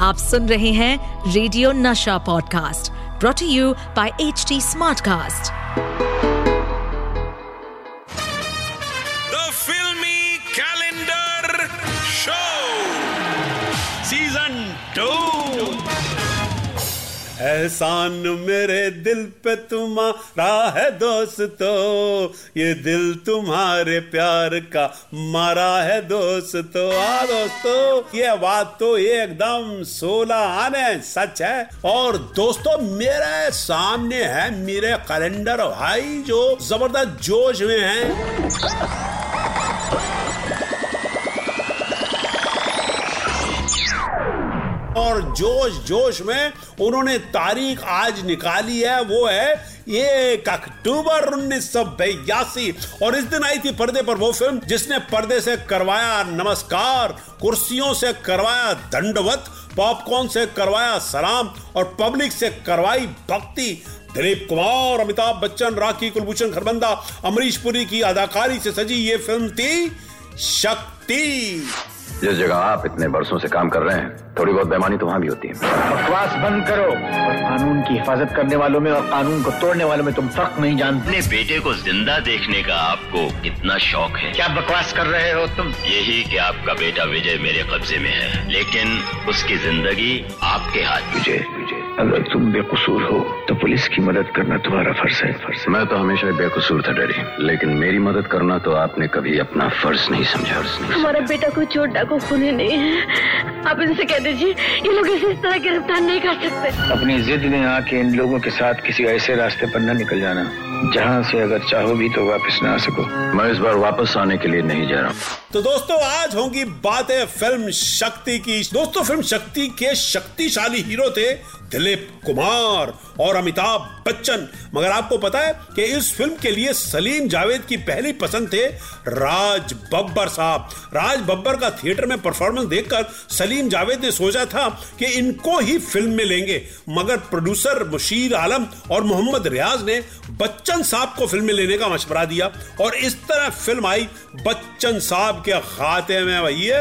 आप सुन रहे हैं radio Nasha podcast brought you by H T smartcast the Filmy एहसान मेरे दिल पे तुम्हारा है दोस्तों। ये दिल तुम्हारे प्यार का मारा है दोस्तों। आ दोस्तों, ये बात तो एकदम सोलह आने सच है। और दोस्तों, मेरे सामने है मेरे कैलेंडर भाई जो ज़बरदस्त जोश में हैं। और जोश जोश में उन्होंने तारीख आज निकाली है, वो है एक अक्टूबर उन्नीस सौ बयासी। और इस दिन आई थी पर्दे पर वो फ़िल्म जिसने पर्दे से करवाया नमस्कार, कुर्सियों से करवाया दंडवत, पॉपकॉर्न से करवाया सलाम और पब्लिक से करवाई भक्ति। दिलीप कुमार, अमिताभ बच्चन, राखी कुलभूषण खरबंदा अमरीश पुरी की अदाकारी से सजी ये फ़िल्म थी शक्ति। जिस जगह आप इतने बरसों से काम कर रहे हैं थोड़ी बहुत बेमानी तो वहाँ भी होती है। बकवास बंद करो। और कानून की हिफाजत करने वालों में और कानून को तोड़ने वालों में तुम फ़र्क नहीं जानते। अपने बेटे को ज़िंदा देखने का आपको कितना शौक है। क्या बकवास कर रहे हो तुम? यही कि आपका बेटा विजय मेरे कब्जे में है लेकिन उसकी ज़िंदगी आपके हाथ विजय। अगर तुम बेकसूर हो तो पुलिस की मदद करना तुम्हारा फ़र्ज़ है। फ़र्ज़ मैं तो हमेशा बेकसूर था डैडी। लेकिन मेरी मदद करना तो आपने कभी अपना फ़र्ज़ नहीं समझा। फ़र्ज़ नहीं हमारा बेटा कोई चोर डाकू खूनी नहीं है। आप इनसे कह दीजिए ये लोग इसे इस तरह गिरफ़्तार नहीं कर सकते। अपनी जिद में आके इन लोगों के साथ किसी ऐसे रास्ते पर न निकल जाना जहाँ से अगर चाहो भी तो वापस ना आ सको। मैं इस बार वापस आने के लिए नहीं जा रहा। हूँ तो दोस्तों, आज होंगी बातें फ़िल्म शक्ति की। दोस्तों, फ़िल्म शक्ति के शक्तिशाली हीरो थे दिलीप कुमार और अमिताभ बच्चन। मगर आपको पता है कि इस फ़िल्म के लिए सलीम जावेद की पहली पसंद थे राज बब्बर साहब। राज बब्बर का थिएटर में परफॉर्मेंस देखकर सलीम जावेद ने सोचा था कि इनको ही फ़िल्म में लेंगे। मगर प्रोड्यूसर मुशीर आलम और मोहम्मद रियाज ने बच्चन साहब को फ़िल्म लेने का मशवरा दिया और इस तरह फ़िल्म आई बच्चन साहब के खाते में। भैया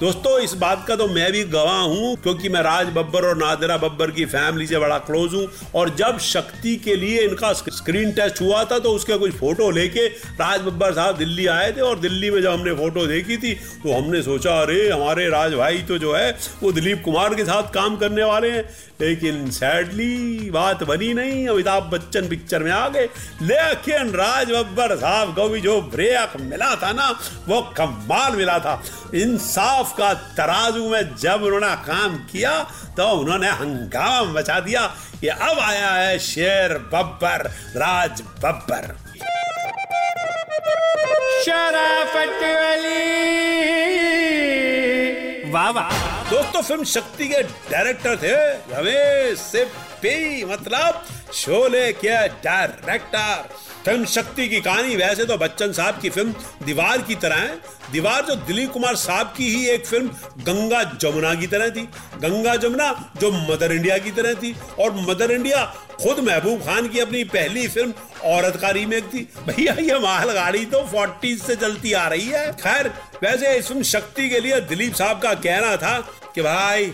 दोस्तों, इस बात का तो मैं भी गवाह हूँ, क्योंकि मैं राज बब्बर और नादिरा बब्बर की फैमिली से बड़ा क्लोज हूँ, और जब शक्ति के लिए इनका स्क्रीन टेस्ट हुआ था तो उसके कुछ फ़ोटो लेके राज बब्बर साहब दिल्ली आए थे, और दिल्ली में जब हमने फ़ोटो देखी थी तो हमने सोचा, अरे, हमारे राज भाई तो जो है, वो दिलीप कुमार के साथ काम करने वाले हैं। लेकिन सैडली बात बनी नहीं, अमिताभ बच्चन पिक्चर में आ गए लेकिन राज बब्बर साहब को भी जो ब्रेक मिला था ना, वो कमाल मिला था। इंसाफ का तराजू में जब उन्होंने काम किया तो उन्होंने हंगामा मचा दिया कि अब आया है शेर बब्बर राज बब्बर शराफत वाली। वाह वाह दोस्तों, फ़िल्म शक्ति के डायरेक्टर थे रमेश सिप्पी मतलब शोले के डायरेक्टर। फ़िल्म शक्ति की कहानी वैसे तो बच्चन साहब की फ़िल्म दीवार की तरह है। दीवार जो दिलीप कुमार साहब की ही एक फ़िल्म गंगा जमुना की तरह थी। गंगा जमुना जो मदर इंडिया की तरह थी। और मदर इंडिया खुद महबूब खान की अपनी पहली फ़िल्म औरत का रीमेक थी। भैया, ये माल गाड़ी तो फोर्टीज से चलती आ रही है। खैर, वैसे इस फ़िल्म शक्ति के लिए दिलीप साहब का कहना था कि भाई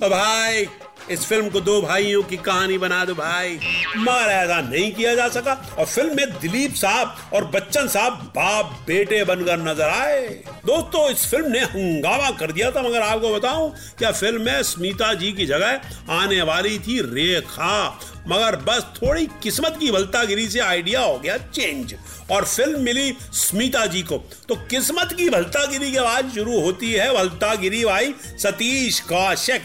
तो भाई इस फ़िल्म को दो भाइयों की कहानी बना दो भाई। मगर ऐसा नहीं किया जा सका और फ़िल्म में दिलीप साहब और बच्चन साहब बाप बेटे बनकर नज़र आए। दोस्तों, इस फ़िल्म ने हंगामा कर दिया था, मगर आपको बताऊँ, क्या फ़िल्म में स्मिता जी की जगह आने वाली थी रेखा। मगर बस थोड़ी किस्मत की भलतागिरी से आइडिया हो गया चेंज और फ़िल्म मिली स्मिता जी को। तो किस्मत की भलतागिरी के बाद शुरू होती है भलतागिरी भाई सतीश कौशिक।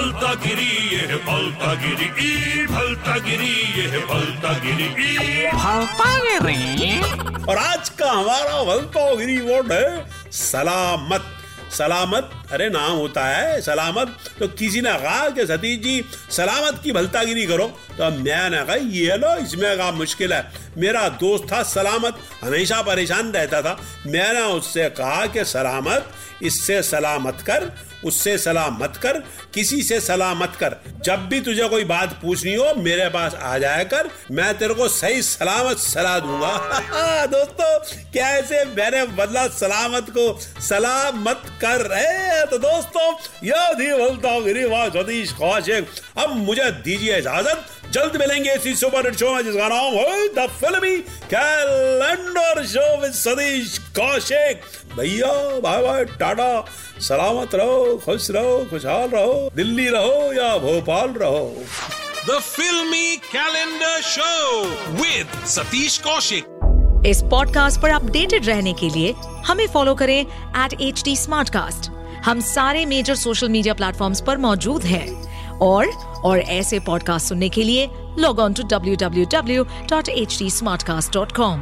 भलता गिरी ये भलता गिरी ई भलता गिरी ये भलता गिरी ई। भलता गिरी और आज का हमारा भलतागिरी वर्ड है सलामत। सलामत अरे नाम होता है सलामत। तो किसी ने कहा कि सतीश जी सलामत की भलतागिरी करो। तो मैंने कहा ये लो इसमें का मुश्किल है। मेरा दोस्त था सलामत हमेशा परेशान रहता था। मैंने उससे कहा कि सलामत इससे सलामत कर उससे सलाह मत कर, किसी से सलाह मत कर। जब भी तुझे कोई बात पूछनी हो, मेरे पास आ जाया कर। मैं तेरे को सही सलामत सलाह दूँगा। दोस्तों, कैसे मैंने बदला सलामत को? सलाह मत कर रहे तो दोस्तों, यह थी बोलता गिरीवा सतीश कौशिक। अब मुझे दीजिए इजाज़त। जल्द मिलेंगे इसी सुपर हिट शो में, जिसका नाम है the Filmy Calendar Show with Satish Kaushik. भैया बाय बाय टाटा। सलामत रहो। खुश रहो खुशहाल रहो दिल्ली रहो या भोपाल रहो। The Filmy Calendar Show with Satish Kaushik इस पॉडकास्ट पर अपडेटेड रहने के लिए हमें फॉलो करें एट एच डी हम सारे मेजर सोशल मीडिया प्लेटफॉर्म्स पर मौजूद हैं और और ऐसे पॉडकास्ट सुनने के लिए log on to W W W dot H D smartcast dot com